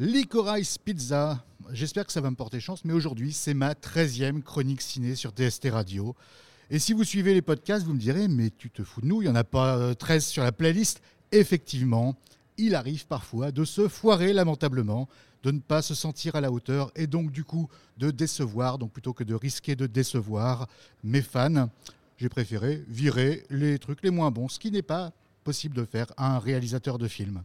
Licorice Pizza. J'espère que ça va me porter chance, mais aujourd'hui, c'est ma 13e chronique ciné sur DST Radio. Et si vous suivez les podcasts, vous me direz, mais tu te fous de nous, il n'y en a pas 13 sur la playlist. Effectivement, il arrive parfois de se foirer lamentablement, de ne pas se sentir à la hauteur et donc du coup de décevoir, donc plutôt que de risquer de décevoir mes fans, j'ai préféré virer les trucs les moins bons, ce qui n'est pas possible de faire à un réalisateur de film.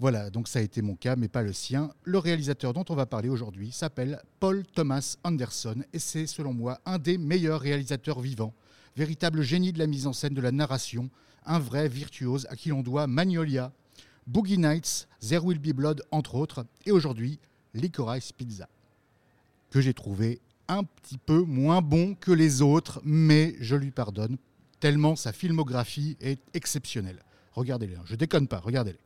Voilà, donc ça a été mon cas, mais pas le sien. Le réalisateur dont on va parler aujourd'hui s'appelle Paul Thomas Anderson, et c'est selon moi un des meilleurs réalisateurs vivants. Véritable génie de la mise en scène, de la narration, un vrai virtuose à qui l'on doit Magnolia, Boogie Nights, There Will Be Blood, entre autres, et aujourd'hui Licorice Pizza, que j'ai trouvé un petit peu moins bon que les autres, mais je lui pardonne, tellement sa filmographie est exceptionnelle. Regardez-les, hein. je déconne pas, regardez-les.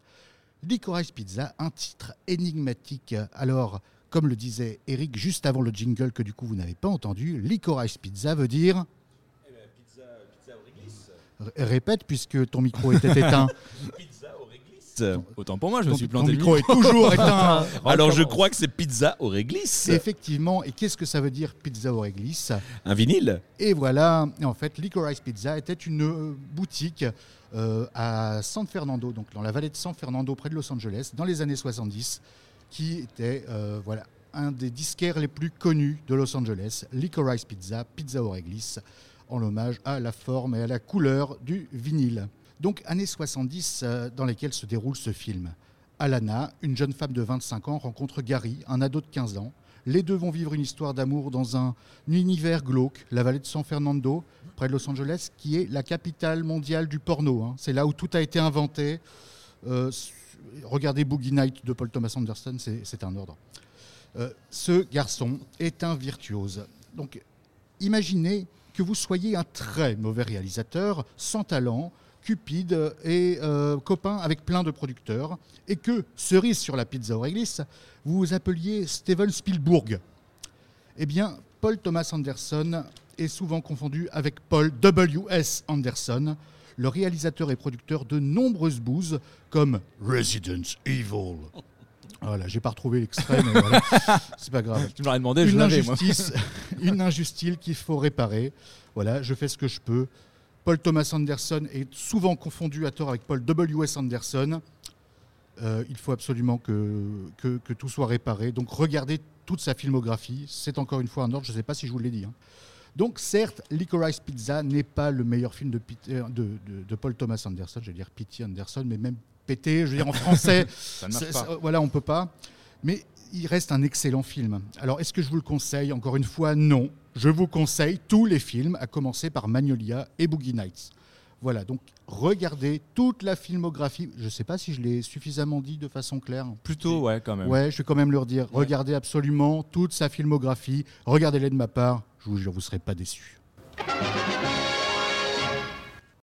Licorice Pizza, un titre énigmatique. Alors, comme le disait Eric juste avant le jingle que du coup vous n'avez pas entendu, Licorice Pizza veut dire... Eh ben, pizza, pizza au réglisse. R- Répète puisque ton micro était éteint. Autant pour moi, je me ton, suis ton planté. le micro est toujours éteint. Alors je crois que c'est pizza au réglisse. Effectivement, et qu'est-ce que ça veut dire pizza au réglisse? Un vinyle Et voilà, et en fait, Licorice Pizza était une euh, boutique euh, à San Fernando, donc dans la vallée de San Fernando, près de Los Angeles, dans les années 70, qui était euh, voilà, un des disquaires les plus connus de Los Angeles, Licorice Pizza, pizza au réglisse, en hommage à la forme et à la couleur du vinyle. Donc, années 70 euh, dans lesquelles se déroule ce film. Alana, une jeune femme de 25 ans, rencontre Gary, un ado de 15 ans. Les deux vont vivre une histoire d'amour dans un univers glauque, la vallée de San Fernando, près de Los Angeles, qui est la capitale mondiale du porno. hein. C'est là où tout a été inventé. Euh, regardez Boogie Night de Paul Thomas Anderson, c'est c'est un ordre. Euh, ce garçon est un virtuose. Donc, imaginez que vous soyez un très mauvais réalisateur, sans talent, cupide et euh, copain avec plein de producteurs, et que, cerise sur la pizza au réglisse, vous vous appeliez Steven Spielberg. Eh bien, Paul Thomas Anderson est souvent confondu avec Paul W.S. Anderson, le réalisateur et producteur de nombreuses bouses comme Resident Evil. Voilà, j'ai pas retrouvé l'extrait, mais voilà, c'est pas grave Tu me l'aurais demandé, je une l'avais, moi. injustice, une injustice qu'il faut réparer. Voilà, je fais ce que je peux. Paul Thomas Anderson est souvent confondu à tort avec Paul W.S. Anderson. Euh, il faut absolument que, que, que tout soit réparé. Donc regardez toute sa filmographie. C'est encore une fois un ordre, je ne sais pas si je vous l'ai dit. hein. Donc certes, Licorice Pizza n'est pas le meilleur film de, de, de- de Paul Thomas Anderson, je vais dire P.T. Anderson, mais même pété, je veux dire en français, Ça ne marche pas. voilà, on peut pas. Mais il reste un excellent film. Alors, est-ce que je vous le conseille Encore une fois, non. Je vous conseille tous les films, à commencer par Magnolia et Boogie Nights. Voilà, donc regardez toute la filmographie. Je ne sais pas si je l'ai suffisamment dit de façon claire. Plutôt, ouais, quand même. Ouais, je vais quand même le redire. Regardez absolument toute sa filmographie. Regardez-les de ma part. Je vous jure, vous ne serez pas déçus.